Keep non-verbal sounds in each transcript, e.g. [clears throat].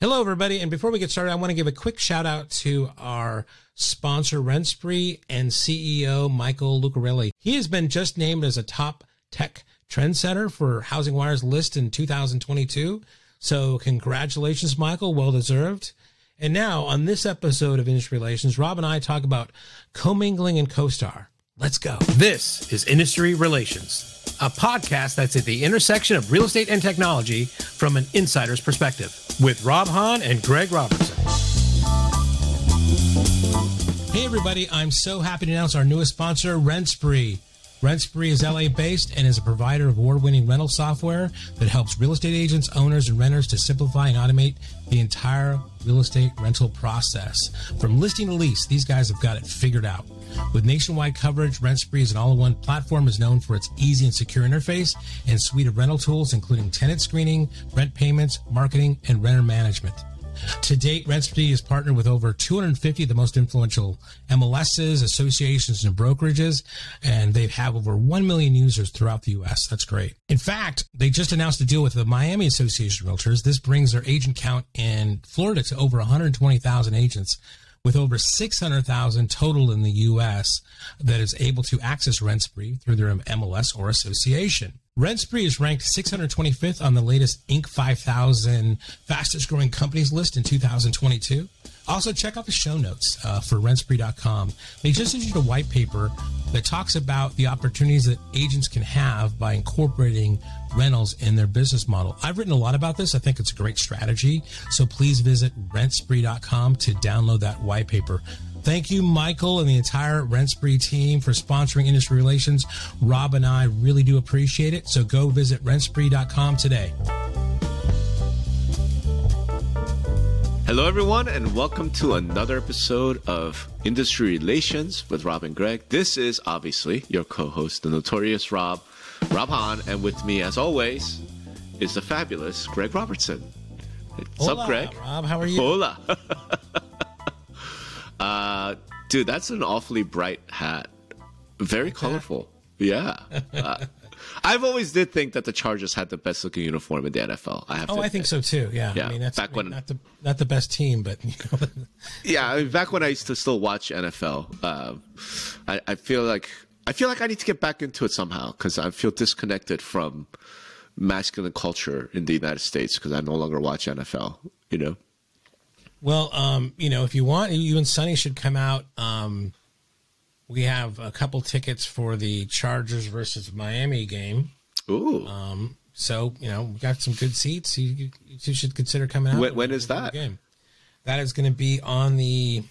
Hello, everybody. And before we get started, I want to give a quick shout out to our sponsor, RentSpree, and CEO Michael Lucarelli. He has been just named as a top tech trendsetter for Housing Wire's list in 2022. So, congratulations, Michael. Well deserved. And now, on this episode of Industry Relations, Rob and I talk about commingling and CoStar. Let's go. This is Industry Relations a podcast that's at the intersection of real estate and technology from an insider's perspective with Rob Hahn and Greg Robertson. Hey, everybody, I'm so happy to announce our newest sponsor, RentSpree. RentSpree is LA based and is a provider of award winning rental software that helps real estate agents, owners, and renters to simplify and automate the entire real estate rental process. From listing to lease, these guys have got it figured out. With nationwide coverage, RentSpree is an all-in-one platform is known for its easy and secure interface and suite of rental tools, including tenant screening, rent payments, marketing, and renter management. To date, RentSpree has partnered with over 250 of the most influential MLSs, associations, and brokerages, and they have over 1 million users throughout the U.S. That's great. In fact, they just announced a deal with the Miami Association of Realtors. This brings their agent count in Florida to over 120,000 agents with over 600,000 total in the U.S. that is able to access RentSpree through their MLS or association. RentSpree is ranked 625th on the latest Inc. 5000 fastest growing companies list in 2022. Also, check out the show notes uh, for rentspree.com. They just issued a white paper that talks about the opportunities that agents can have by incorporating rentals in their business model. I've written a lot about this. I think it's a great strategy. So please visit rentspree.com to download that white paper. Thank you, Michael, and the entire RentSpree team for sponsoring industry relations. Rob and I really do appreciate it. So go visit rentspree.com today. Hello, everyone, and welcome to another episode of Industry Relations with Rob and Greg. This is obviously your co host, the notorious Rob, Rob Hahn, and with me, as always, is the fabulous Greg Robertson. What's Hola, up, Greg? Rob, how are you? Hola. [laughs] uh, dude, that's an awfully bright hat. Very colorful. Yeah. Uh, [laughs] I've always did think that the Chargers had the best looking uniform in the NFL. I have. Oh, I think so too. Yeah. Yeah, I mean, that's back I mean, when- not the not the best team, but you know, [laughs] Yeah, I mean, back when I used to still watch NFL, um, I, I feel like I feel like I need to get back into it somehow because I feel disconnected from masculine culture in the United States because I no longer watch NFL. You know. Well, um, you know, if you want, you and Sonny should come out. Um, we have a couple tickets for the Chargers versus Miami game. Ooh. Um, so you know, we got some good seats. You, you should consider coming out. When- when is that? Game. That is going to be on the.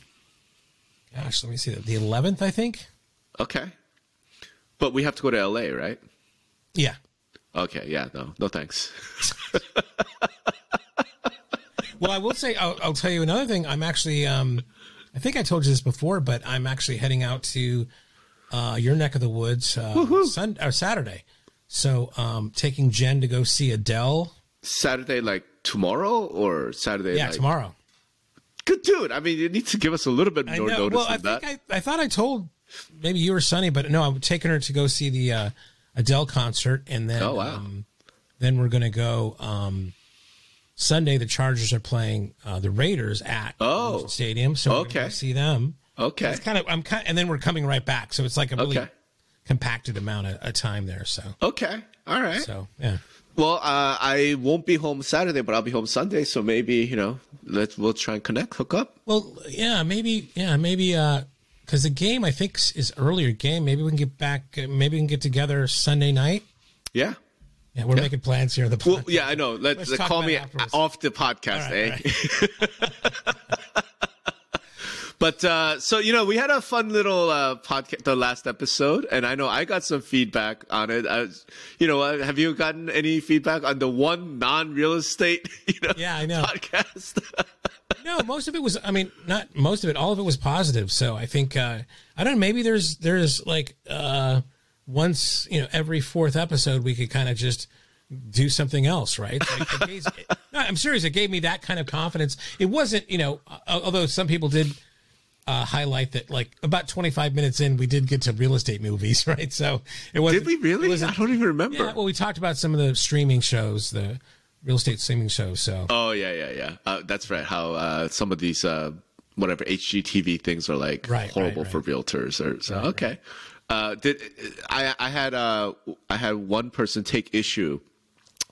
Gosh, let me see. The eleventh, I think. okay. But we have to go to LA, right? Yeah. Okay. Yeah. No. No. Thanks. [laughs] Well, I will say, I'll, I'll tell you another thing. I'm actually, um, I think I told you this before, but I'm actually heading out to uh, your neck of the woods uh, Sun, or Saturday. So, um, taking Jen to go see Adele. Saturday, like tomorrow, or Saturday? Yeah, like, tomorrow. Good dude. I mean, you need to give us a little bit more know. notice Well, I think that. I, I thought I told maybe you or Sunny, but no, I'm taking her to go see the uh, Adele concert, and then Oh, wow. um, then we're gonna go um, Sunday. The Chargers are playing uh, the Raiders at Oh. Allegiant Stadium, so Okay. see them. okay. It's kind of I'm kind, and then we're coming right back, so it's like a really Okay. compacted amount of, of time there. So Okay. All right. so yeah. Well, uh, I won't be home Saturday, but I'll be home Sunday. So maybe you know, let's we'll try and connect, hook up. Well, yeah, maybe, yeah, maybe, uh, because the game I think is- earlier game. Maybe we can get back. Maybe we can get together Sunday night. Yeah. Yeah, we're making plans here. The Well, yeah, I know. Let, Let's let talk call me off the podcast, right, eh? [laughs] but uh, so you know, we had a fun little uh, podcast the last episode, and I know I got some feedback on it. Was, you know, uh, have you gotten any feedback on the one non-real estate, [laughs] you know, Yeah, I know. podcast? [laughs] no, most of it was. I mean, not most of it. All of it was positive. So I think uh, I don't know. Maybe there's there's like uh, once you know every fourth episode we could kind of just do something else, right? Like it gave, [laughs] no, I'm serious. It gave me that kind of confidence. It wasn't, you know, although some people did uh, highlight that, like about 25 minutes in, we did get to real estate movies, [laughs] right? So it was. Did we really? I don't even remember. Yeah, well, we talked about some of the streaming shows, the real estate streaming shows. So Oh yeah, yeah, yeah. Uh, that's right. How uh, some of these uh, whatever HGTV things are like Right, horrible right, for realtors. Or so okay. Uh, did I? I had uh, I had one person take issue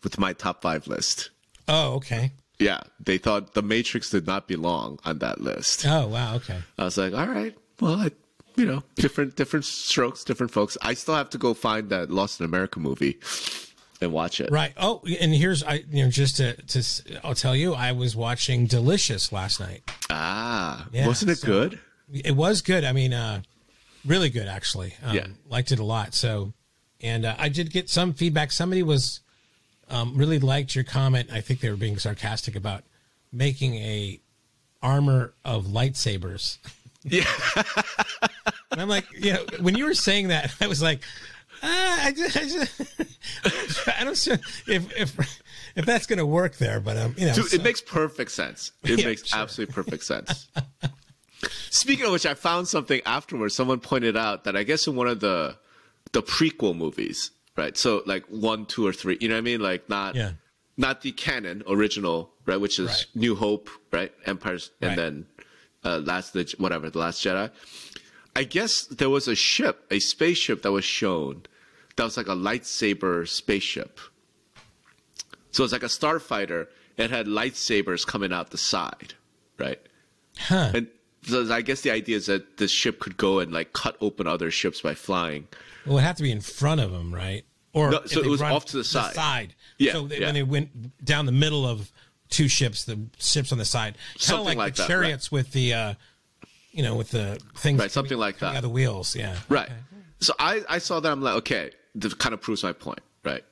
with my top five list. oh okay. Yeah, they thought The Matrix did not belong on that list. Oh wow okay. I was like, all right, well, I, you know, different different strokes, different folks. I still have to go find that Lost in America movie and watch it. Right. Oh, and here's I you know just to to I'll tell you I was watching Delicious last night. Ah, Yeah, wasn't it so- good? It was good. I mean, uh, really good actually. Um, Yeah. liked it a lot. So, and uh, I did get some feedback. Somebody was um, really liked your comment. I think they were being sarcastic about making a armor of lightsabers. Yeah. [laughs] And I'm like, you know, when you were saying that, [laughs] I was like, ah, I just, I, just, [laughs] I don't sure if if if that's going to work there, but um, you know, Dude, so- it makes perfect sense. It Yeah, makes sure. absolutely perfect sense. Speaking of which, I found something afterwards. Someone pointed out that I guess in one of the the prequel movies, right? So like one, two, or three. You know what I mean? Like not Yeah. not the canon original, right? Which is Right. New Hope, right? Empires, and Right. then uh, last the whatever the Last Jedi. I guess there was a ship, a spaceship that was shown that was like a lightsaber spaceship. So it's like a starfighter. It had lightsabers coming out the side, right? huh? And so I guess the idea is that this ship could go and like cut open other ships by flying. Well, it would have to be in front of them, right? Or No, so it was off to the side. Yeah. Yeah, So they, yeah. when they went down the middle of two ships, the ships on the side, kind of like, like the that, chariots with the, uh, you know, with the things, Right, something coming- like that. out the wheels. Yeah. Right. So I, I saw that. I'm like, okay, this kind of proves my point, right?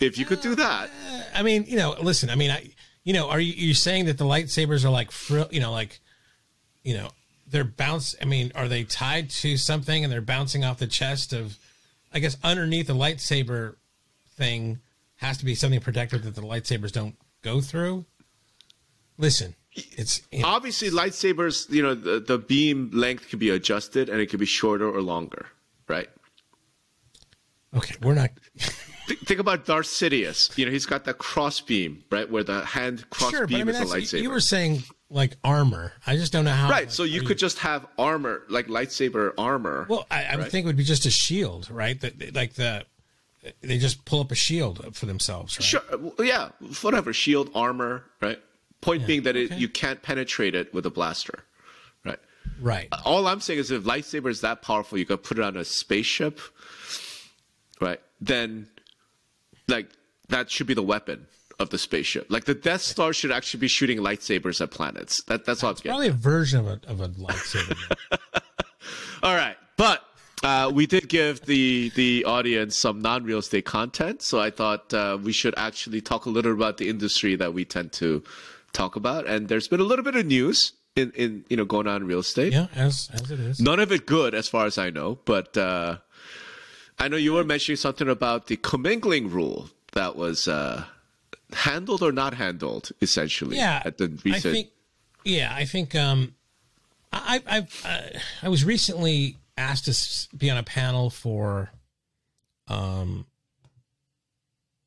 If you could do that, I mean, you know, listen. I mean, I, you know, are you you saying that the lightsabers are like, frill, you know, like, you know, they're bounce. I mean, are they tied to something and they're bouncing off the chest of? I guess underneath the lightsaber thing has to be something protective that the lightsabers don't go through. Listen, it's you know, obviously lightsabers, you know, the, the beam length could be adjusted and it could be shorter or longer, right? okay. We're not [laughs] think about Darth Sidious. You know, he's got that cross beam, right, where the hand cross sure, beam I mean, is a lightsaber. you were saying like armor. I just don't know how. right. like, So you could just have armor, like lightsaber armor. Well, I, I would Right. think it would be just a shield, right? That like the they just pull up a shield for themselves, right? Sure. well, Yeah. Whatever. Shield, armor, right? Point being that it, okay. you can't penetrate it with a blaster, right? Right. All I'm saying is if lightsaber is that powerful, you could put it on a spaceship, right? Then, like, that should be the weapon of the spaceship. Like, the Death Star should actually be shooting lightsabers at planets. That, that's all I'm getting. Probably a version of a of a lightsaber. [laughs] All right, but uh, we did give the the audience some non real estate content, so I thought uh, we should actually talk a little about the industry that we tend to talk about. And there's been a little bit of news in in you know going on in real estate. yeah, as as it is. None of it good, as far as I know, but uh, I know you were mentioning something about the commingling rule that was uh, handled or not handled, essentially. Yeah, at the recent. I think. Yeah, I think. Um, I I uh, I was recently asked to be on a panel for, um,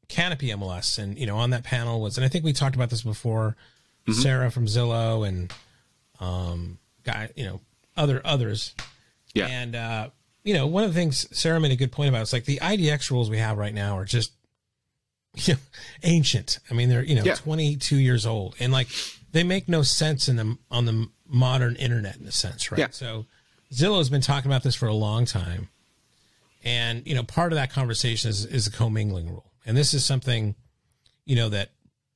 Canopy MLS, and you know, on that panel was, and I think we talked about this before. Mm-hmm. Sarah from Zillow and, um, guy, you know, other others. yeah, And uh, you know, one of the things Sarah made a good point about is like the IDX rules we have right now are just [laughs] you know, ancient. I mean, they're you know Yeah. 22 years old, and like they make no sense in the on the modern internet in a sense, right? Yeah. So Zillow's been talking about this for a long time, and you know, part of that conversation is is the commingling rule, and this is something you know that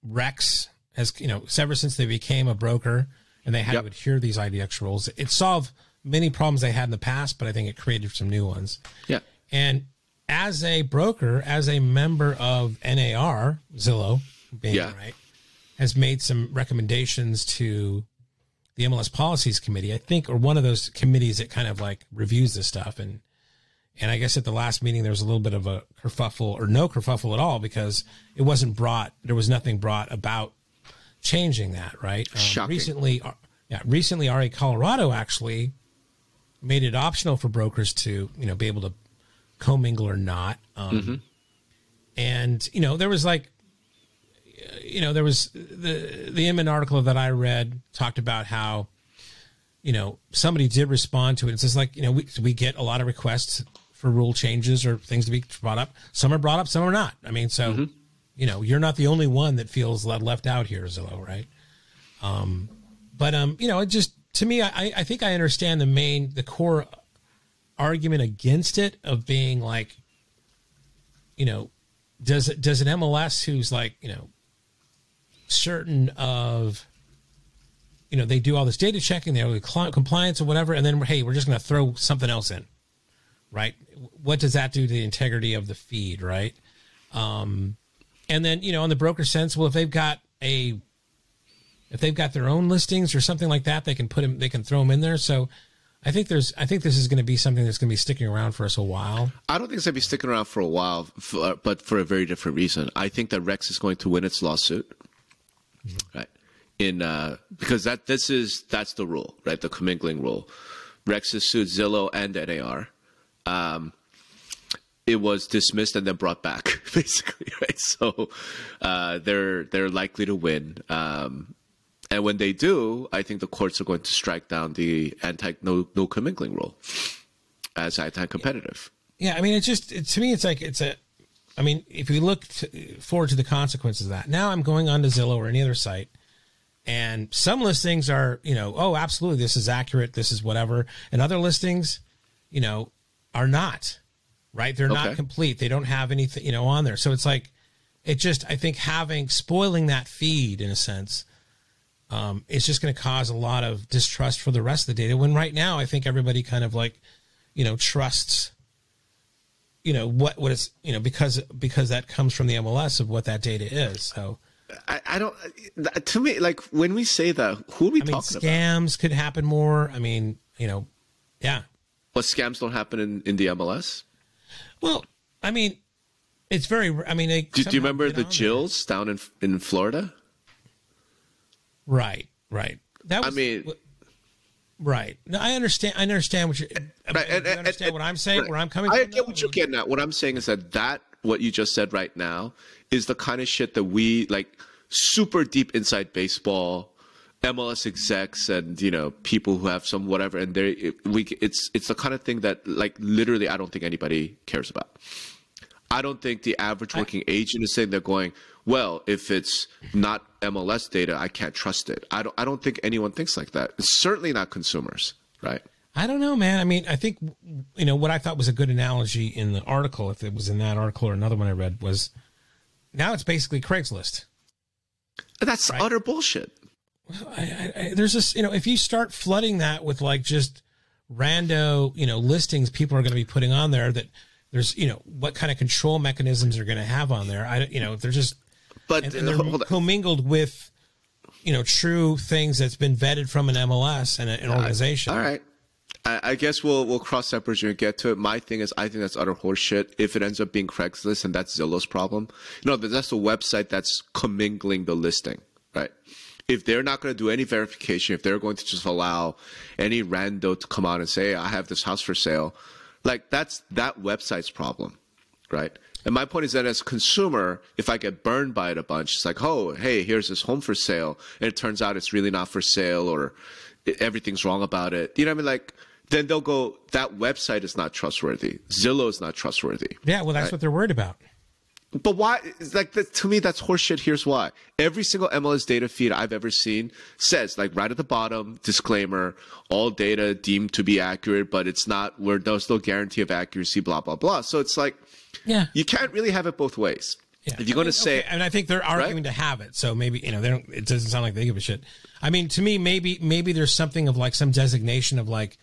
Rex has you know ever since they became a broker and they had Yep. to adhere to these IDX rules. It solved many problems they had in the past, but I think it created some new ones. yeah, And as a broker, as a member of NAR, Zillow, being Yeah. right, has made some recommendations to the MLS Policies Committee, I think, or one of those committees that kind of like reviews this stuff. And and I guess at the last meeting there was a little bit of a kerfuffle or no kerfuffle at all because it wasn't brought. There was nothing brought about changing that. Right. Um, Recently, uh, yeah, recently REcolorado actually made it optional for brokers to you know be able to commingle or not. Um, And you know there was like you know, there was the the Inman article that I read talked about how, you know, somebody did respond to it. It's just like you know, we we get a lot of requests for rule changes or things to be brought up. Some are brought up, some are not. I mean, so mm-hmm. you know, you're not the only one that feels left out here, Zillow, right? Um, but um, you know, it just to me, I I think I understand the main the core argument against it of being like, you know, does it does an MLS who's like you know certain of you know they do all this data checking they're compliance or whatever and then hey we're just going to throw something else in right? What does that do to the integrity of the feed right? Um and then you know in the broker sense well if they've got a if they've got their own listings or something like that they can put them they can throw them in there. So I think there's. I think this is going to be something that's going to be sticking around for us a while. I don't think it's going to be sticking around for a while, for, but for a very different reason. I think that Rex is going to win its lawsuit, mm-hmm. right? In uh, because that this is that's the rule, right? The commingling rule. Rex has sued Zillow and NAR. Um, it was dismissed and then brought back, [laughs] basically, right? So uh, they're they're likely to win. Um, and when they do, I think the courts are going to strike down the anti no no commingling rule as anti-competitive. Yeah, I mean, it's just it, to me, it's like it's a. I mean, if we look to, forward to the consequences of that, now I'm going on to Zillow or any other site, and some listings are, you know, oh, absolutely, this is accurate, this is whatever, and other listings, you know, are not, right? They're okay. not complete. They don't have anything, you know, on there. So it's like, it just, I think having spoiling that feed in a sense um, it's just going to cause a lot of distrust for the rest of the data. When right now, I think everybody kind of like, you know, trusts, you know, what what is you know because because that comes from the MLS of what that data is. So. I, I don't. To me, like when we say that, who are we I mean, talking scams about? Scams could happen more. I mean, you know, yeah. But scams don't happen in, in the MLS. Well, I mean, it's very. I mean, do, do, you remember the Jills there. down in in Florida? Right, right. That was, I mean, right. No, I understand. I understand what you. Right, and, and, understand and, what I'm saying. Right. Where I'm coming. I from, get what you're getting at. What I'm saying is that that what you just said right now is the kind of shit that we like super deep inside baseball. MLS execs and you know people who have some whatever, and they it, we it's it's the kind of thing that like literally I don't think anybody cares about. I don't think the average working I, agent is saying they're going, well, if it's not MLS data, I can't trust it. I don't I don't think anyone thinks like that. It's certainly not consumers, right? I don't know, man. I mean, I think you know what I thought was a good analogy in the article, if it was in that article or another one I read, was now it's basically Craigslist. That's right? utter bullshit. I, I, I, there's this, you know, if you start flooding that with like just rando, you know, listings people are going to be putting on there that there's, you know, what kind of control mechanisms are going to have on there. I, you know, they're just but and, and they're uh, commingled with you know true things that's been vetted from an MLS and an uh, organization. all right. I, I guess we'll we'll cross that bridge and get to it. My thing is, I think that's utter horseshit. If it ends up being Craigslist and that's Zillow's problem, you know, that's the website that's commingling the listing, right? If they're not going to do any verification, if they're going to just allow any rando to come out and say, "I have this house for sale," like that's that website's problem, right? And my point is that as a consumer, if I get burned by it a bunch, it's like, oh, hey, here's this home for sale, and it turns out it's really not for sale, or everything's wrong about it. You know what I mean? Like, then they'll go, that website is not trustworthy. Zillow is not trustworthy. Yeah, well, that's right? what they're worried about. But why? Like to me, that's horseshit. Here's why: every single MLS data feed I've ever seen says, like right at the bottom, disclaimer: all data deemed to be accurate, but it's not. Where there's no guarantee of accuracy. Blah blah blah. So it's like yeah. You can't really have it both ways. Yeah. If you're going to say, okay. and I think they're arguing right? to have it, so maybe you know they don't. It doesn't sound like they give a shit. I mean, to me, maybe maybe there's something of like some designation of like,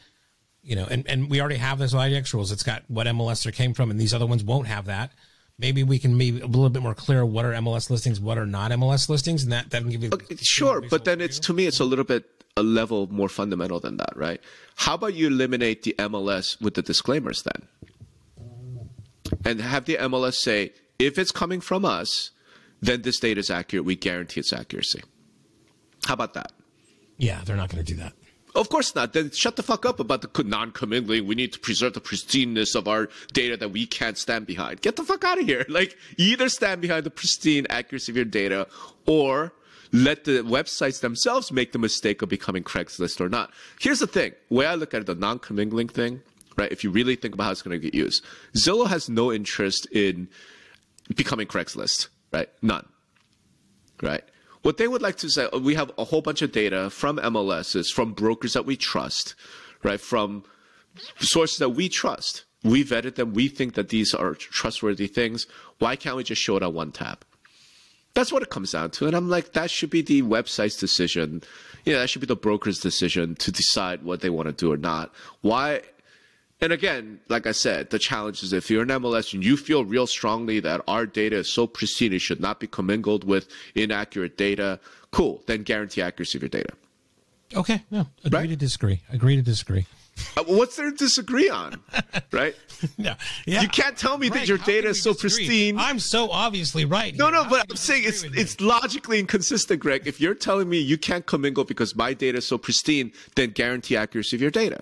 you know, and and we already have this IDX rules. It's got what MLS there came from, and these other ones won't have that. Maybe we can be a little bit more clear what are MLS listings, what are not MLS listings, and that that can give you. Okay, sure, but then it's to me, it's a little bit a level more fundamental than that, right? How about you eliminate the MLS with the disclaimers then? and have the MLS say, if it's coming from us, then this data is accurate. We guarantee its accuracy. How about that? Yeah, they're not going to do that. Of course not. Then shut the fuck up about the non-commingling. We need to preserve the pristineness of our data that we can't stand behind. Get the fuck out of here. [laughs] Like, either stand behind the pristine accuracy of your data or let the websites themselves make the mistake of becoming Craigslist or not. Here's the thing. The way I look at it, the non-commingling thing, right? If you really think about how it's going to get used, Zillow has no interest in becoming Craigslist, right? None. Right? What they would like to say, we have a whole bunch of data from MLSs, from brokers that we trust, right? From sources that we trust. We vetted them. We think that these are trustworthy things. Why can't we just show it on one tab? That's what it comes down to. And I'm like, that should be the website's decision. Yeah, that should be the broker's decision to decide what they want to do or not. Why and again, like I said, the challenge is if you're an MLS and you feel real strongly that our data is so pristine, it should not be commingled with inaccurate data, cool, then guarantee accuracy of your data. Okay, no, agree right? to disagree. Agree to disagree. Uh, what's there to disagree on, [laughs] right? no, yeah. You can't tell me Greg, that your data is so disagree? pristine. I'm so obviously right. No, no, how but I'm saying it's it's logically inconsistent, Greg. If you're telling me you can't commingle because my data is so pristine, then guarantee accuracy of your data.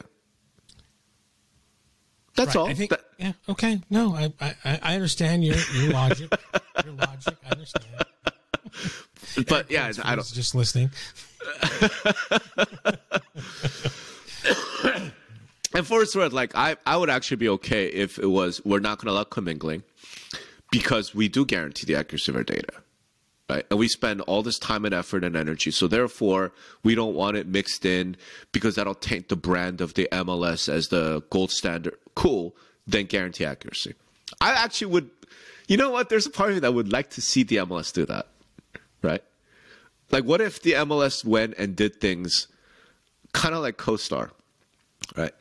That's right. all. I think. That, yeah. Okay. No, I, I I understand your your logic. your logic. I understand. [laughs] But yeah, I don't. Just listening. [laughs] and for its worth, like I, I would actually be okay if it was we're not going to allow commingling because we do guarantee the accuracy of our data right? And we spend all this time and effort and energy. So therefore, we don't want it mixed in because that'll taint the brand of the MLS as the gold standard. Cool, then guarantee accuracy. I actually would, you know what? There's a part of me that would like to see the MLS do that, right? Like, what if the MLS went and did things kind of like CoStar, right?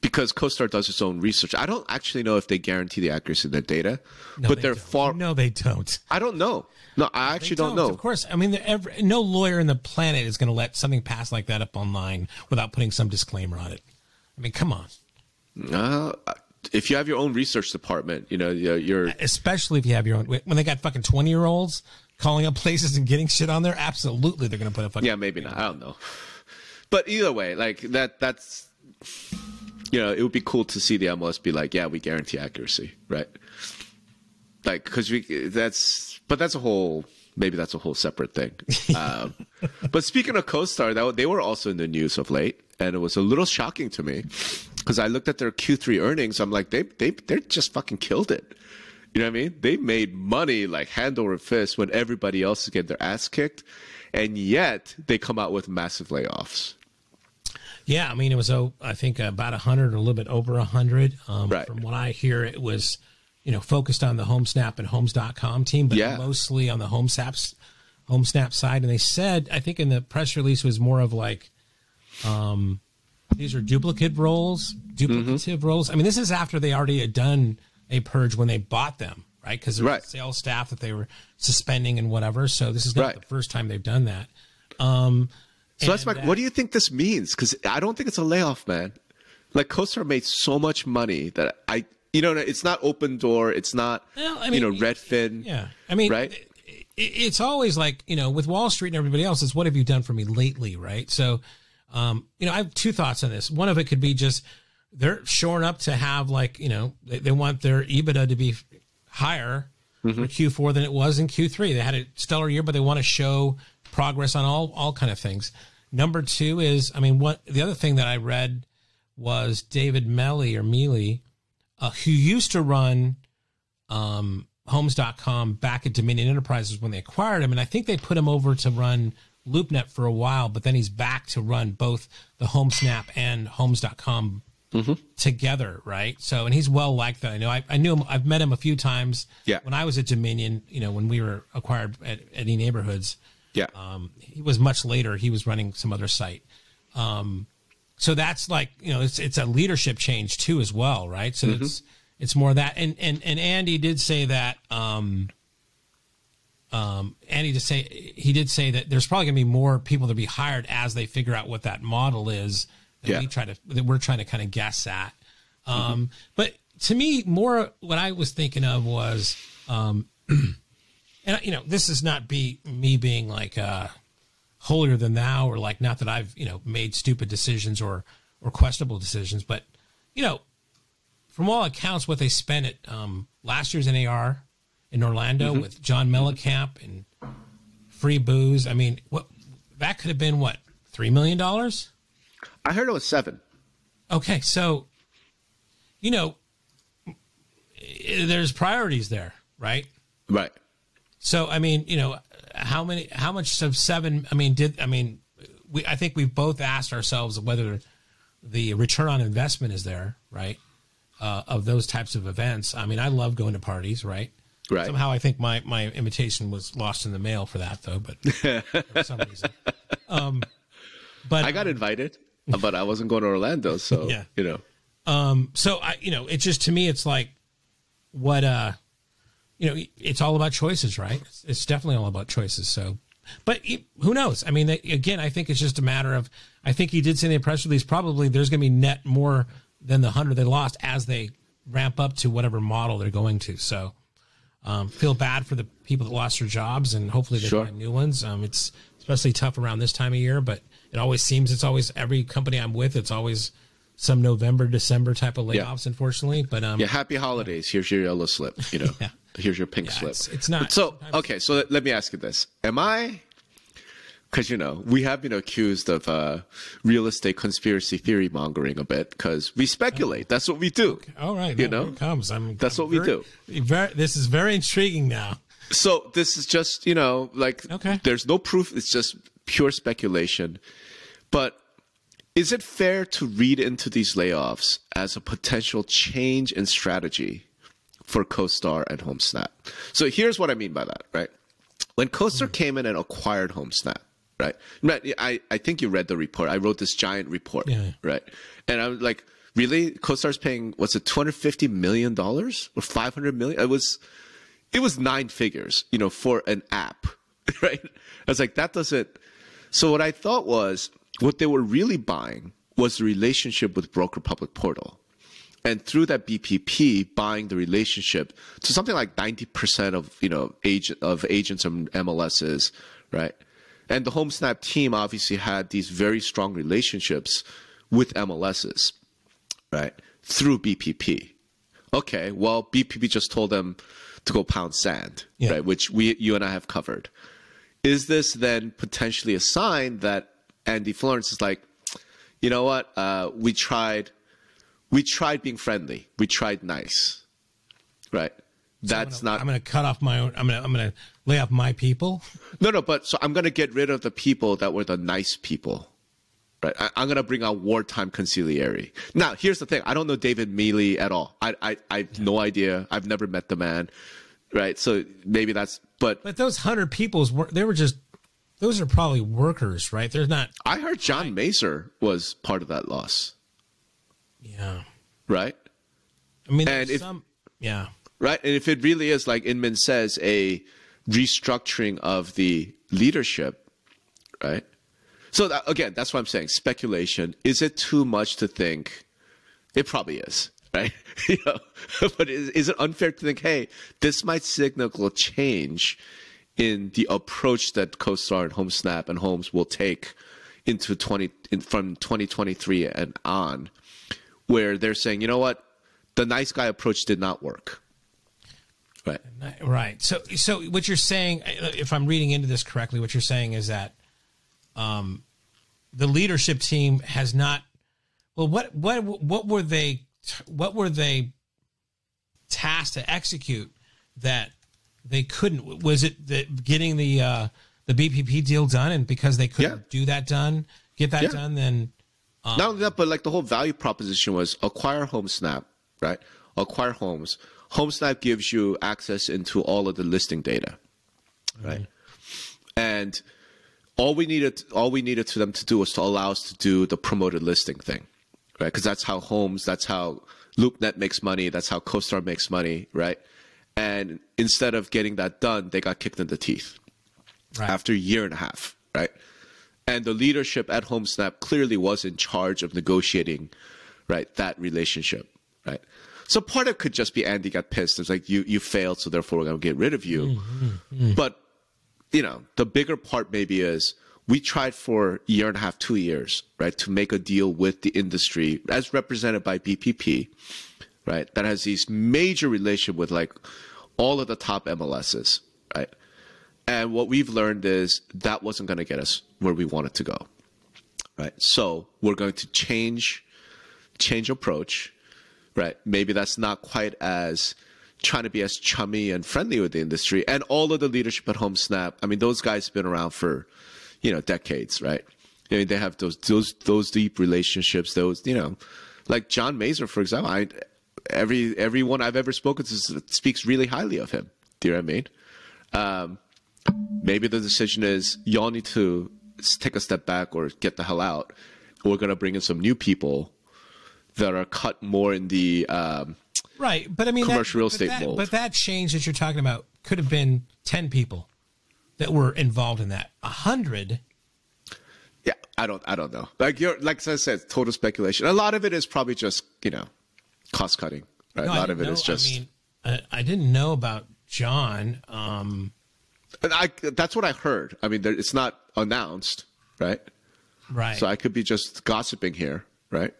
Because CoStar does its own research. I don't actually know if they guarantee the accuracy of their data, no, but they are far. No, they don't. I don't know. No, I actually don't. don't. know. Of course, I mean, every, no lawyer in the planet is going to let something pass like that up online without putting some disclaimer on it. I mean, come on. Uh, if you have your own research department, you know, you're especially if you have your own. When they got fucking twenty year olds calling up places and getting shit on there, absolutely they're going to put a fucking. Yeah, maybe not. I don't know. But either way, like that. That's you know, it would be cool to see the MLS be like, yeah, we guarantee accuracy, right? Like, because we that's, but that's a whole maybe that's a whole separate thing. [laughs] um, but speaking of CoStar, that they were also in the news of late, and it was a little shocking to me because I looked at their Q3 earnings. I'm like, they they they just fucking killed it. You know what I mean? They made money like hand over fist when everybody else is getting their ass kicked, and yet they come out with massive layoffs. Yeah, I mean, it was, oh, I think about 100 or a little bit over 100. Um, right. From what I hear, it was, you know, focused on the HomeSnap and Homes.com team, but yeah. mostly on the HomeSnap's, HomeSnap side. And they said, I think in the press release was more of like, um, these are duplicate roles, duplicative mm-hmm. roles. I mean, this is after they already had done a purge when they bought them, right? Because right. sales staff that they were suspending and whatever. So this is not right. the first time they've done that. Um, so that's my. That, what do you think this means? Because I don't think it's a layoff, man. Like CoStar made so much money that I, you know, it's not Opendoor, it's not, well, I mean, you know, Redfin. Yeah, I mean, right. It's always like you know, with Wall Street and everybody else, is what have you done for me lately, right? So, um, you know, I have two thoughts on this. One of it could be just they're shoring up to have like you know they, they want their EBITDA to be higher mm-hmm. for Q4 than it was in Q3. They had a stellar year, but they want to show progress on all all kind of things. Number two is, I mean, what the other thing that I read was David Melly or Mealy, uh, who used to run um, Homes.com back at Dominion Enterprises when they acquired him, and I think they put him over to run LoopNet for a while, but then he's back to run both the HomeSnap and Homes.com mm-hmm. together, right? So, and he's well liked that. I know I, I knew him. I've met him a few times. Yeah. When I was at Dominion, you know, when we were acquired at eNeighborhoods. Yeah. Um, he was much later. He was running some other site. Um, so that's like you know it's it's a leadership change too as well, right? So mm-hmm. it's it's more that. And and and Andy did say that. Um, um, Andy to say he did say that there's probably going to be more people to be hired as they figure out what that model is that yeah. we try to that we're trying to kind of guess at. Um, mm-hmm. But to me, more what I was thinking of was, um, [clears throat] and you know, this is not be me being like, uh, holier than thou or like not that I've you know made stupid decisions or or questionable decisions, but you know, from all accounts, what they spent at um, last year's NAR in Orlando mm-hmm. with John Mellencamp and free booze. I mean, what that could have been what three million dollars? I heard it was seven. Okay, so you know, there's priorities there, right? Right. So I mean, you know, how many, how much of seven? I mean, did I mean? We I think we've both asked ourselves whether the return on investment is there, right? Uh, of those types of events. I mean, I love going to parties, right? Right. Somehow, I think my my invitation was lost in the mail for that, though. But [laughs] for some reason, um, but I got invited, but I wasn't going to Orlando, so [laughs] yeah. you know. Um, so I, you know, it's just to me, it's like what uh, you know, it's all about choices, right? It's, definitely all about choices. So, but who knows? I mean, they, again, I think it's just a matter of. I think he did say in the press release probably there's going to be net more than the hundred they lost as they ramp up to whatever model they're going to. So um, feel bad for the people that lost their jobs, and hopefully they sure. find new ones. Um, it's especially tough around this time of year, but it always seems it's always every company I'm with. It's always some November, December type of layoffs, yeah. unfortunately. But um, yeah, happy holidays. Here's your yellow slip. You know, [laughs] yeah. Here's your pink yeah, slip. It's, it's not. So okay, so let me ask you this: Am I because you know we have been accused of uh, real estate conspiracy theory mongering a bit because we speculate. Oh. That's what we do. Okay. All right, you no, know, comes. I'm. That's I'm what very, we do. Very, this is very intriguing now. So this is just you know like okay. There's no proof. It's just pure speculation. But is it fair to read into these layoffs as a potential change in strategy for CoStar and HomeSnap? So here's what I mean by that. Right, when CoStar mm. came in and acquired HomeSnap right? I, I think you read the report. I wrote this giant report, yeah. right? And I'm like, really? CoStar's paying what's it, 250 million dollars or 500 million? It was, it was nine figures, you know, for an app, [laughs] right? I was like, that doesn't. So what I thought was, what they were really buying was the relationship with Broker Public Portal. And through that BPP, buying the relationship to something like 90% of, you know, agent, of agents and MLSs, right? And the HomeSnap team obviously had these very strong relationships with MLSs, right? Through BPP. Okay, well, BPP just told them to go pound sand, yeah. right? Which we, you and I have covered. Is this then potentially a sign that Andy Florence is like, you know what? Uh, we tried, we tried being friendly. We tried nice, right? That's so I'm gonna, not. I'm going to cut off my own. I'm going to. I'm going to lay off my people. [laughs] No, no. But so I'm going to get rid of the people that were the nice people. Right. I, am going to bring out wartime consigliere. Now, here's the thing. I don't know David Mealy at all. I, I, I have no idea. I've never met the man. Right. So maybe that's. But but those hundred people's were they were just. Those are probably workers, right? They're not. I heard John Mazur was part of that loss. Yeah. Right. I mean, and if, some. Yeah right? And if it really is, like Inman says, a restructuring of the leadership, right? So that, again, that's what I'm saying. Speculation. Is it too much to think? It probably is, [laughs] right? you know, [laughs] but is, is it unfair to think, hey, this might signal a change in the approach that CoStar and HomeSnap and Homes will take into 20 in, from 2023 and on, where they're saying, you know what, the nice guy approach did not work Right. Right. So, so what you're saying, if I'm reading into this correctly, what you're saying is that um, the leadership team has not. Well, what what what were they? What were they tasked to execute that they couldn't? Was it the, getting the uh, the BPP deal done, and because they couldn't yeah. do that done, get that yeah. done, then um, not only that, but like the whole value proposition was acquire HomeSnap, right? Acquire homes HomeSnap gives you access into all of the listing data, right? Mm-hmm. And all we needed, all we needed for them to do was to allow us to do the promoted listing thing, right? Because that's how Homes, that's how LoopNet makes money, that's how CoStar makes money, right? And instead of getting that done, they got kicked in the teeth right. after a year and a half, right? And the leadership at HomeSnap clearly was in charge of negotiating, right, that relationship, right? So part of it could just be Andy got pissed. It's like you you failed, so therefore we're gonna get rid of you. Mm-hmm. mm-hmm. But you know, the bigger part maybe is we tried for a year and a half, two years, right, to make a deal with the industry as represented by BPP, right, that has these major relationship with like all of the top MLSs, right? And what we've learned is that wasn't going to get us where we wanted to go, right? So we're going to change, change approach, right? Maybe that's not quite as trying to be as chummy and friendly with the industry. And all of the leadership at HomeSnap I mean, those guys have been around for, you know, decades, right? I mean, they have those those those deep relationships. Those, you know, like John Mazur, for example. I every everyone I've ever spoken to speaks really highly of him. Do you know what I mean? Um, maybe the decision is y'all need to take a step back or get the hell out. We're gonna bring in some new people that are cut more in the um, right. But I mean, commercial that, real estate but that, mold. But that change that you're talking about could have been ten people that were involved in that. A hundred. Yeah, I don't, I don't know. Like you're, like I said, total speculation. A lot of it is probably just you know, cost cutting. Right? No, a lot of it is just. I mean, I, I didn't know about John. Um, I, that's what I heard. I mean, there, it's not announced, right? right. So I could be just gossiping here, right?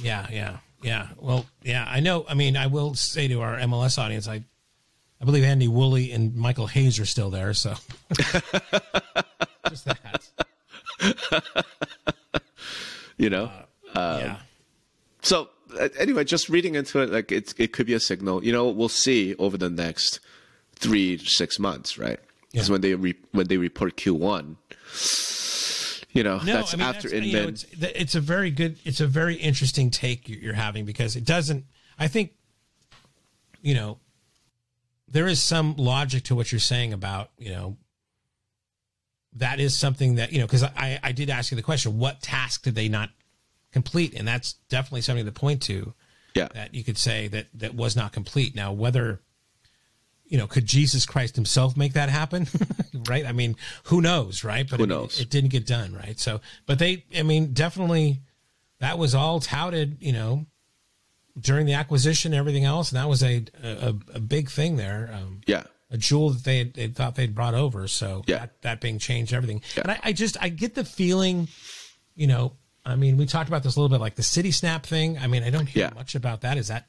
Yeah, yeah, yeah. Well, yeah, I know. I mean, I will say to our MLS audience, I, I believe Andy Woolley and Michael Hayes are still there. So, [laughs] just that. You know. yeah. so uh, anyway, just reading into it, like it's it could be a signal. You know, we'll see over the next three six months, right? Because Yeah. when they re- when they report Q one, you know, No, that's I mean, after that's, you know, it's, it's a very good, it's a very interesting take you're having because it doesn't. I think, you know, there is some logic to what you're saying about you know. That is something that you know because I I did ask you the question: what task did they not complete? And that's definitely something to point to. yeah, that you could say that that was not complete. Now, whether you know, could Jesus Christ Himself make that happen? [laughs] right? I mean, who knows, right? But Who knows? It, didn't get done, right? So, but they, I mean, definitely, that was all touted, you know, during the acquisition, and everything else, and that was a a, a big thing there. Um, yeah, a jewel that they, they thought they'd brought over. So Yeah. that, that being changed, everything. Yeah. And I, I just I get the feeling, you know, I mean, we talked about this a little bit, like the CitySnap thing. I mean, I don't hear Yeah. much about that. Is that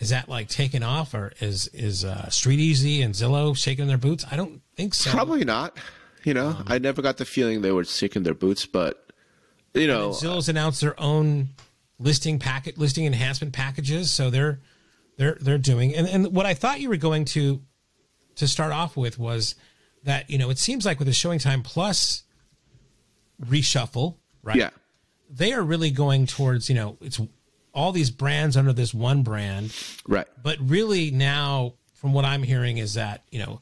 is that like taken off, or is is uh, StreetEasy and Zillow shaking their boots? I don't think so. probably not. You know, Um, I never got the feeling they were shaking their boots, but you know, Zillow's announced their own listing packet, listing enhancement packages, so they're they're they're doing. And and what I thought you were going to to start off with was that you know it seems like with the Showing Time Plus reshuffle, right? yeah, they are really going towards you know it's all these brands under this one brand, right, but really now from what I'm hearing is that you know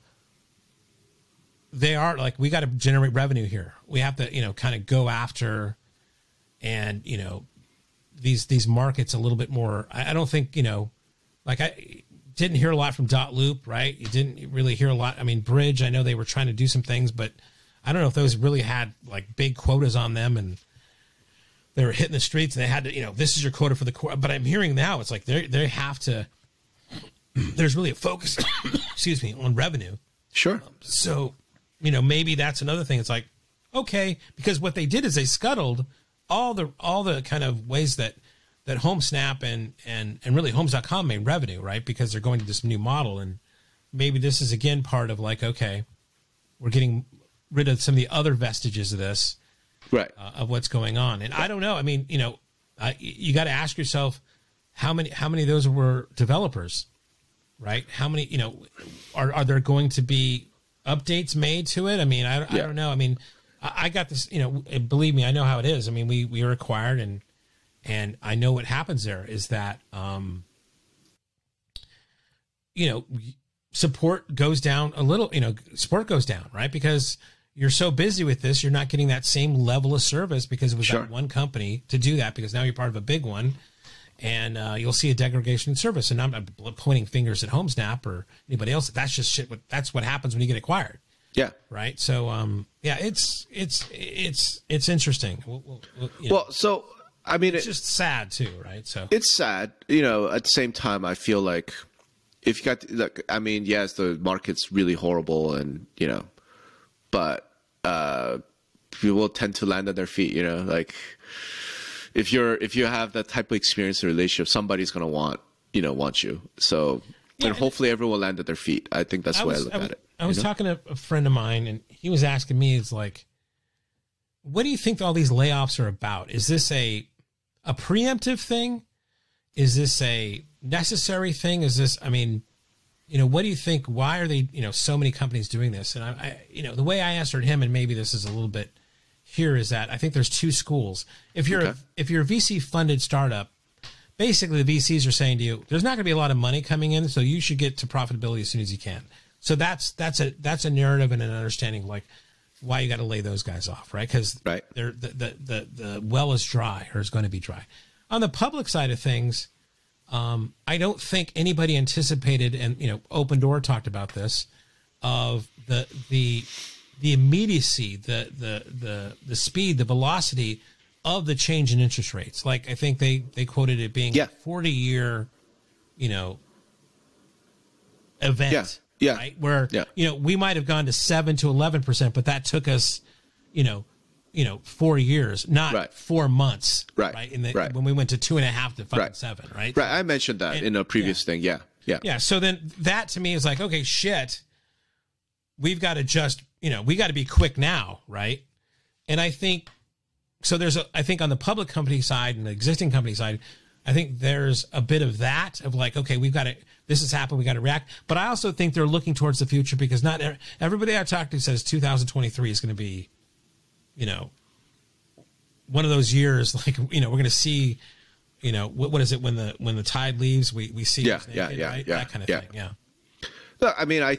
they are like we got to generate revenue here. We have to you know kind of go after and you know these these markets a little bit more. I, I don't think you know like I didn't hear a lot from dotloop, right? You didn't really hear a lot. I mean, Bridge. I know they were trying to do some things, but I don't know if those really had like big quotas on them and they were hitting the streets and they had to, you know, this is your quota for the quarter. But I'm hearing now it's like they they have to. [clears throat] There's really a focus, [coughs] excuse me, on revenue. sure, So, you know, maybe that's another thing. It's like, okay, because what they did is they scuttled all the all the kind of ways that that HomeSnap and and and really Homes.com made revenue, right? Because they're going to this new model, and maybe this is again part of like, okay, we're getting rid of some of the other vestiges of this right, uh, of what's going on. And I don't know. I mean, you know, uh, you got to ask yourself how many how many of those were developers, right? How many, you know, are are there going to be updates made to it? I mean, I, I don't know. I mean, I, I got this. You know, believe me, I know how it is. I mean, we we are acquired and and I know what happens there is that um, you know support goes down a little. You know, support goes down, right? Because you're so busy with this, you're not getting that same level of service because it was Sure. that one company to do that. Because now you're part of a big one, and uh, you'll see a degradation in service. And I'm not pointing fingers at HomeSnap or anybody else. That's just shit. What that's what happens when you get acquired, yeah. right? So, um, yeah, it's it's it's it's interesting. We'll, we'll, we'll, you know, Well, so I mean, it's it, just sad too, right? So, it's sad. You know, at the same time, I feel like if you got, look, I mean, yes, the market's really horrible, and you know, but uh, people tend to land on their feet. You know, like if you're if you have that type of experience in a relationship, somebody's gonna want you know want you. So Yeah, and hopefully everyone will land at their feet. I think that's the way I look was, at it. I was know? talking to a friend of mine, and he was asking me, "Is like, what do you think all these layoffs are about? Is this a a preemptive thing? Is this a necessary thing? Is this? I mean, you know, what do you think? Why are they? You know, so many companies doing this? And I, I you know, the way I answered him, and maybe this is a little bit here, is that I think there's two schools. If you're Okay. if you're a VC funded startup, basically the VCs are saying to you, there's not going to be a lot of money coming in, so you should get to profitability as soon as you can. So that's that's a that's a narrative and an understanding like why you got to lay those guys off, right? Because Right. they're the, the the the well is dry or is going to be dry. On the public side of things, um, I don't think anybody anticipated, and you know, Opendoor talked about this of the the the immediacy, the the the the speed, the velocity of the change in interest rates. Like I think they they quoted it being Yeah. a forty year, you know, event. Yeah. Yeah. Right. Where Yeah. you know we might have gone to seven to eleven percent, but that took us, you know, you know, four years, not Right. four months. Right. Right. In the, Right. when we went to two and a half to five Right. seven. Right. Right, I mentioned that And- in a previous thing. Yeah, yeah, Yeah. So then that to me is like, okay, shit. We've got to just, you know, we got to be quick now, right? And I think so. There's a, I think on the public company side and the existing company side, I think there's a bit of that of like, okay, we've got to, this has happened, we got to react. But I also think they're looking towards the future because not everybody I talked to says 2023 is going to be, you know, one of those years [laughs] like, you know, we're going to see, you know, what, what is it when the when the tide leaves, we we see Yeah, who's yeah, naked, yeah, right? yeah, that kind of yeah. thing. Yeah. Look, I mean, I,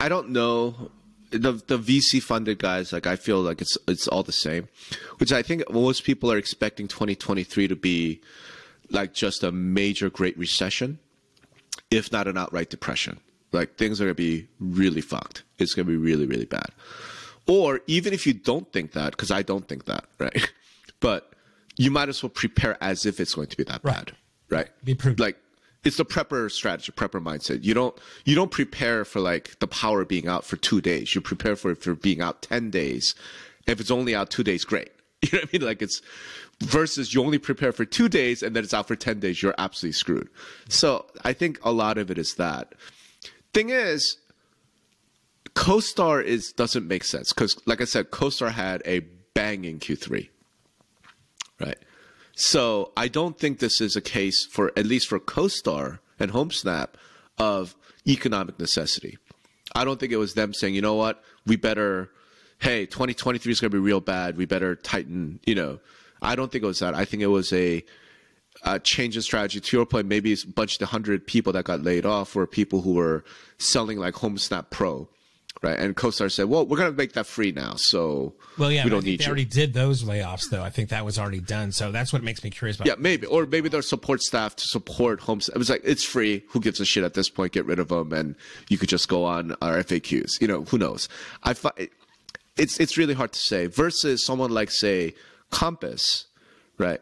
I don't know. The the VC funded guys, like I feel like it's it's all the same, which I think most people are expecting 2023 to be like just a major Great Recession, if not an outright depression. Like things are gonna be really fucked. It's gonna be really really bad. Or even if you don't think that, because I don't think that, right? [laughs] But you might as well prepare as if it's going to be that Right. bad, right? Be prudent. Like it's the prepper strategy, prepper mindset. You don't you don't prepare for like the power being out for two days. You prepare for it for being out ten days. If it's only out two days, great. [laughs] You know what I mean? Like it's versus you only prepare for two days and then it's out for ten days. You're absolutely screwed. So I think a lot of it is that. Thing is, CoStar is doesn't make sense because, like I said, CoStar had a bang in Q3, right? So I don't think this is a case for at least for CoStar and HomeSnap of economic necessity. I don't think it was them saying, you know what, we better, hey, 2023 is going to be real bad. We better tighten. You know, I don't think it was that. I think it was a uh, change in strategy. To your point, maybe it's a bunch of hundred people that got laid off were people who were selling like HomeSnap Pro, right? And CoStar said, "Well, we're going to make that free now, so Well, yeah, we don't need they you." already did those layoffs, though. I think that was already done. So that's what makes me curious about. Yeah, maybe, or maybe their support staff to support homes. It was like it's free. Who gives a shit at this point? Get rid of them, and you could just go on our FAQs. You know, who knows? I fi- it's it's really hard to say. Versus someone like say Compass, right?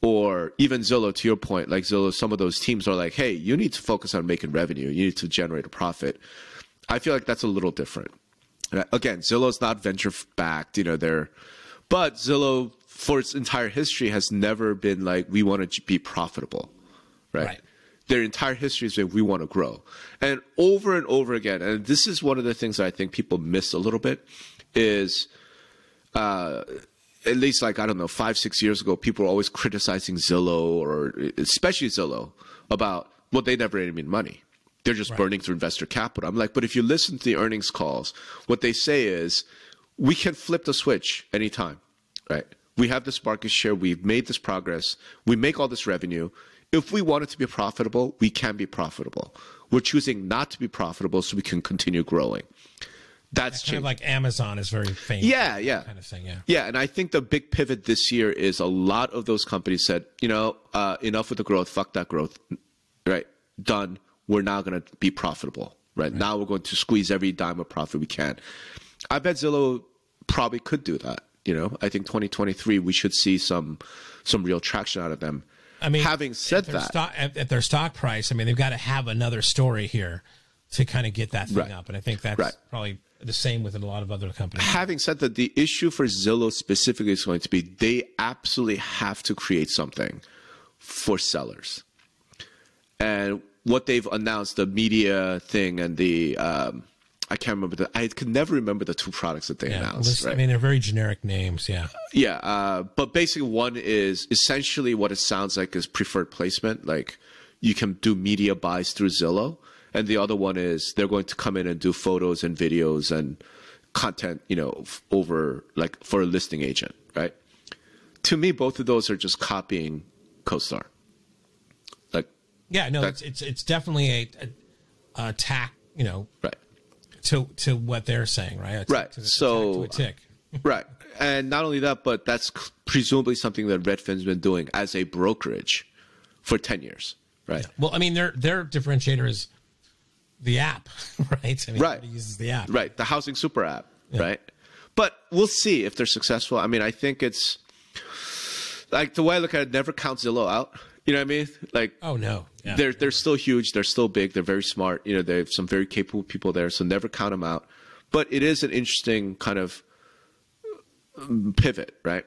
Or even Zillow, to your point, like Zillow, some of those teams are like, hey, you need to focus on making revenue. You need to generate a profit. I feel like that's a little different. And Again, Zillow's not venture backed, you know, they're, but Zillow for its entire history has never been like, we want to be profitable, right? Right. Their entire history has been, we want to grow. And over and over again, and this is one of the things that I think people miss a little bit is, uh, at least like I don't know, five six years ago, people were always criticizing Zillow or especially Zillow about well, they never made money. They're just burning through investor capital. I'm like, but if you listen to the earnings calls, what they say is we can flip the switch anytime, right? We have this market share. We've made this progress. We make all this revenue. If we want it to be profitable, we can be profitable. We're choosing not to be profitable so we can continue growing. That's kind of like Amazon is very famous. yeah, yeah. kind of thing. Yeah. Yeah, and I think the big pivot this year is a lot of those companies said, you know, uh, enough with the growth, fuck that growth, right? Done. We're now going to be profitable, right? Now we're going to squeeze every dime of profit we can. I bet Zillow probably could do that. You know, I think 2023 we should see some some real traction out of them. I mean, having said at that, stock, at, at their stock price, I mean, they've got to have another story here. to kind of get that thing Right. up. And I think that's Right. probably the same with a lot of other companies. Having said that, the issue for Zillow specifically is going to be they absolutely have to create something for sellers. And what they've announced, the media thing and the um, I can't remember the I could never remember the two products that they Yeah, announced. listen, right? I mean, they're very generic names. Yeah. Yeah, uh, but basically, one is essentially what it sounds like is preferred placement. Like you can do media buys through Zillow, and the other one is they're going to come in and do photos and videos and content, you know, f- over like for a listing agent, right? To me, both of those are just copying CoStar. Yeah. No, it's, it's, it's definitely a, a, a tack, you know, right. to, to what they're saying, right? Right. To, So- to a uh, tick. [laughs] Right. And not only that, but that's presumably something that Redfin's been doing as a brokerage for 10 years, right? Well, I mean, their, their differentiator is the app, [laughs] right? I mean, Right. uses the app. Right, the housing super app, right? But we'll see if they're successful. I mean, I think it's like the way I look at it, never count Zillow out. You know what I mean? Like Oh, no. Yeah. they're they're still huge, they're still big, they're very smart. You know, they have some very capable people there, so never count them out. But it is an interesting kind of um, pivot, right?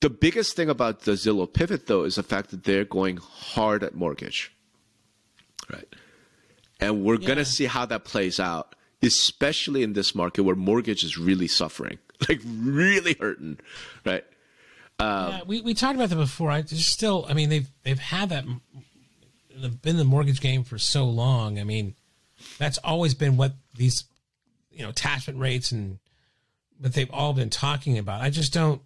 The biggest thing about the Zillow pivot, though, is the fact that they're going hard at mortgage, right? And we're Yeah. gonna see how that plays out, especially in this market where mortgage is really suffering, [laughs] like really hurting, right? Yeah, we, we talked about that before. I just still, I mean, they've they've had that, they've been the mortgage game for so long. I mean, that's always been what these, you know, attachment rates and what they've all been talking about. I just don't,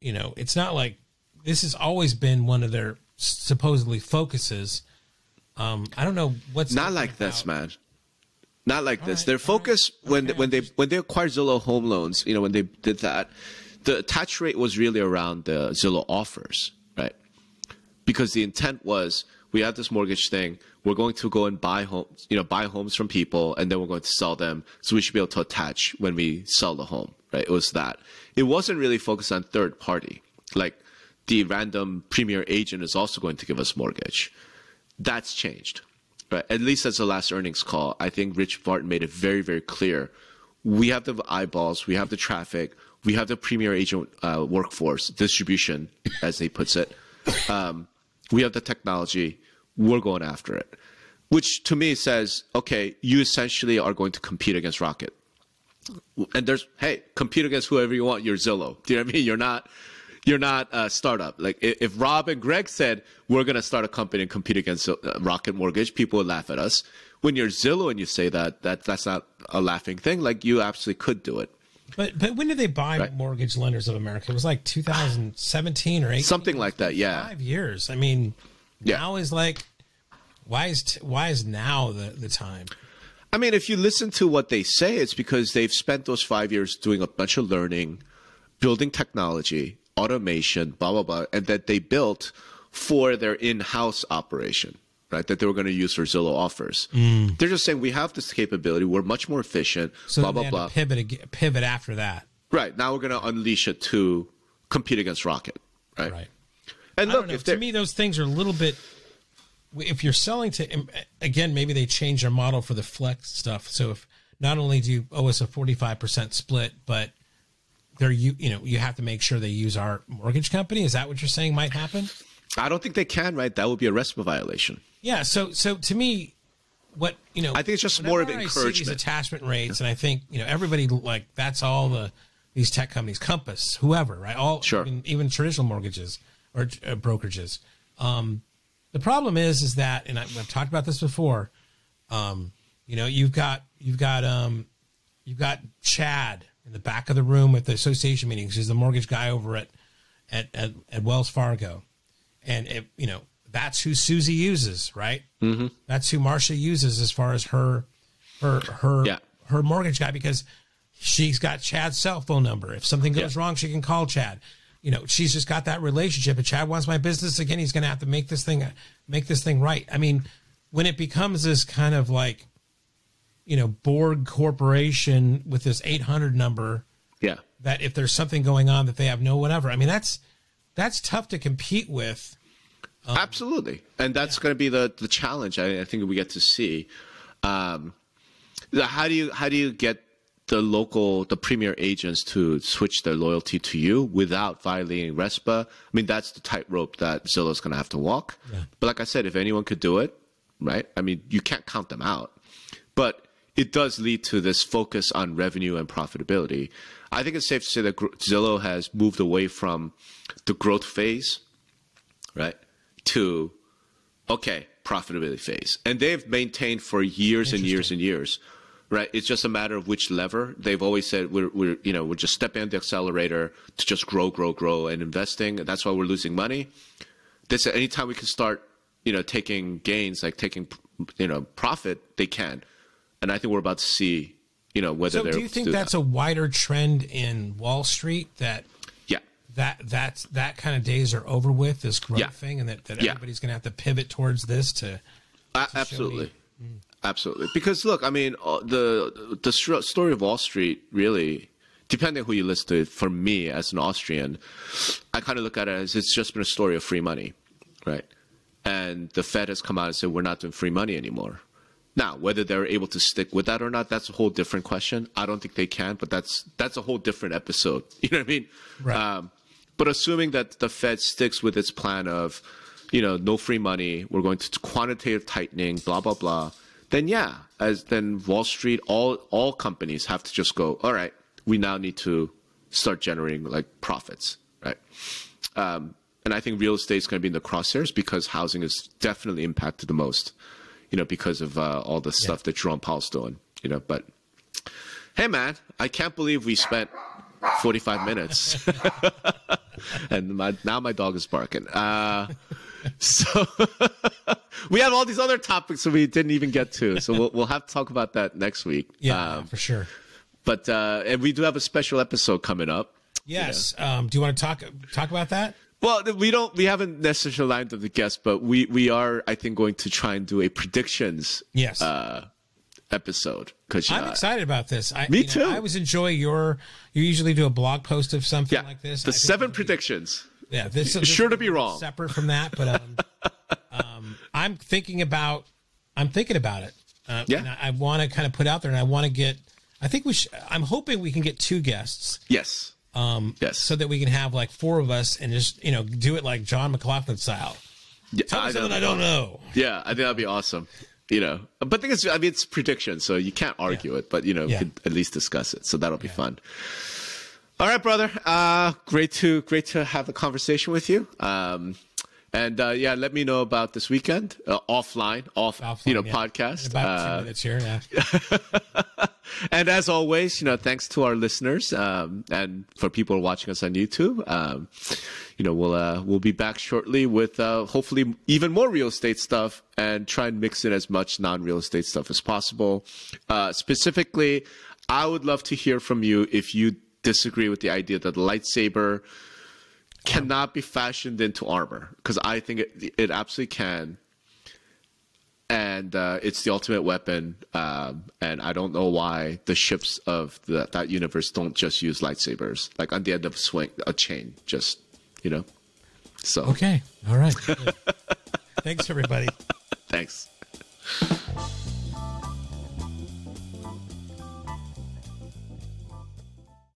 you know, it's not like this has always been one of their supposedly focuses. Um, I don't know what's Not like about- this, man. Not like this. right, Their focus right, when okay. when they when they acquired Zillow Home Loans, you know, when they did that, the attach rate was really around the Zillow offers, right? Because the intent was we have this mortgage thing, we're going to go and buy homes, you know, buy homes from people, and then we're going to sell them. So we should be able to attach when we sell the home, right? It was that. It wasn't really focused on third party, like the random premier agent is also going to give us mortgage that's changed. Right? At least as the last earnings call, I think Rich Barton made it very, very clear. We have the eyeballs, we have the traffic, we have the premier agent uh, workforce distribution, as he puts it. Um, we have the technology. We're going after it, which to me says, okay, you essentially are going to compete against Rocket. And there's, hey, compete against whoever you want. You're Zillow. Do you know what I mean? You're not you're not a startup. Like if Rob and Greg said we're going to start a company and compete against uh, Rocket Mortgage, people would laugh at us. When you're Zillow and you say that, that that's not a laughing thing. Like you absolutely could do it. But but when did they buy Right. Mortgage Lenders of America? It was like 2017 or 18. Something like that. Yeah. Five years. I mean, Yeah. now is like, why is t- why is now the the time? I mean, if you listen to what they say, it's because they've spent those five years doing a bunch of learning, building technology, automation, blah, blah, blah, and that they built for their in house operation, right? That they were going to use for Zillow offers. Mm. They're just saying, we have this capability, we're much more efficient, So blah, blah, blah. pivot pivot after that. Right. Now we're going to unleash it to compete against Rocket, right? Right. And look, if To me, those things are a little bit. If you're selling to, um, again, maybe they change their model for the flex stuff. So if not only do you owe us a 45% split, but they're you you know you have to make sure they use our mortgage company. Is that what you're saying might happen? I don't think they can, right? That would be a RESPA violation. Yeah. So so to me, what you know, I think it's just more of see these attachment rates, and I think you know everybody like that's all the these tech companies, Compass, whoever, right? All Sure. even, even traditional mortgages or uh, brokerages. Um, the problem is, is that, and I, I've talked about this before. Um, you know, you've got you've got um, you've got Chad in the back of the room at the association meetings. He's the mortgage guy over at at, at, at Wells Fargo, and it, you know that's who Susie uses, right? Mm-hmm. That's who Marcia uses as far as her her her Yeah. her mortgage guy because she's got Chad's cell phone number. If something goes Yeah. wrong, she can call Chad. You know, she's just got that relationship. If Chad wants my business again, he's going to have to make this thing make this thing right. I mean, when it becomes this kind of like, you know, Borg Corporation with this 800 number Yeah. that if there's something going on that they have no whatever. I mean, that's that's tough to compete with. Absolutely, and that's going to be the the challenge. I, I think we get to see. Um, how do you how do you get the local the premier agents to switch their loyalty to you without violating RESPA? I mean, that's the tightrope that Zillow's going to have to walk. Yeah. But like I said, if anyone could do it, right? I mean, you can't count them out, but it does lead to this focus on revenue and profitability. I think it's safe to say that Zillow has moved away from the growth phase, right, to okay profitability phase, and they've maintained for years and years and years. Right, it's just a matter of which lever. They've always said we're, we're, you know, we're just stepping on the accelerator to just grow, grow, grow, and investing. That's why we're losing money. They said anytime we can start, you know, taking gains, like taking, you know, profit, they can. And I think we're about to see, you know, whether So do you think do that's that. a wider trend in Wall Street that yeah, that that's that kind of days are over with this growth Yeah. thing, and that, that Yeah. everybody's going to have to pivot towards this to show absolutely, me. absolutely. Because look, I mean, uh, the the story of Wall Street really, depending who you listen to, for me as an Austrian, I kind of look at it as it's just been a story of free money, right? And the Fed has come out and said we're not doing free money anymore. Now, whether they're able to stick with that or not, that's a whole different question. I don't think they can, but that's that's a whole different episode. [laughs] You know what I mean? Right. Um, but assuming that the Fed sticks with its plan of, you know, no free money, we're going to quantitative tightening, blah blah blah, then yeah, as then Wall Street, all all companies have to just go, all right, we now need to start generating like profits, right? Um, and I think real estate is going to be in the crosshairs because housing is definitely impacted the most, you know, because of uh, all the stuff that Jerome Powell's doing, you know. But hey, man, I can't believe we spent 45 minutes, [laughs] and my, now my dog is barking. Uh, so [laughs] we have all these other topics that we didn't even get to, so we'll we'll have to talk about that next week. yeah Um, for sure. but uh, and we do have a special episode coming up. Yes. Um, do you want to talk talk about that? Well, we don't. We haven't necessarily lined up the guests, but we we are, I think, going to try and do a predictions Yes. uh, episode because I'm excited about this. I, me you know, too. I always enjoy your. You usually do a blog post of something yeah, like this. the seven be- predictions. Yeah, this is Sure to be wrong. Separate from that, but um, [laughs] um, I'm thinking about. I'm thinking about it. Uh, Yeah. and I, I want to kind of put out there, and I want to get. I think we. Should, I'm hoping we can get two guests, Yes. Um, yes. so that we can have like four of us and just you know do it like John McLaughlin style. yeah, Tell me I something. I don't know. Yeah, I think that'd be awesome. You know, but the thing is, I mean, it's prediction, so you can't argue it. But you know, Yeah. we could at least discuss it, so that'll be fun. All right, brother. Uh, great to great to have a conversation with you. Um, and uh, yeah, let me know about this weekend uh, offline, off Offline, you know yeah. podcast. In about Uh, two minutes here. Yeah. [laughs] and as always, you know, thanks to our listeners um, and for people watching us on YouTube. Um, you know, we'll uh, we'll be back shortly with uh, hopefully even more real estate stuff and try and mix in as much non-real estate stuff as possible. Uh, specifically, I would love to hear from you if you disagree with the idea that lightsaber cannot be fashioned into armor because I think it, it absolutely can and uh, it's the ultimate weapon. Um, and I don't know why the ships of the, that universe don't just use lightsabers, like on the end of a swing, a chain, just you know. So Okay. All right. Thanks, everybody. [laughs] thanks.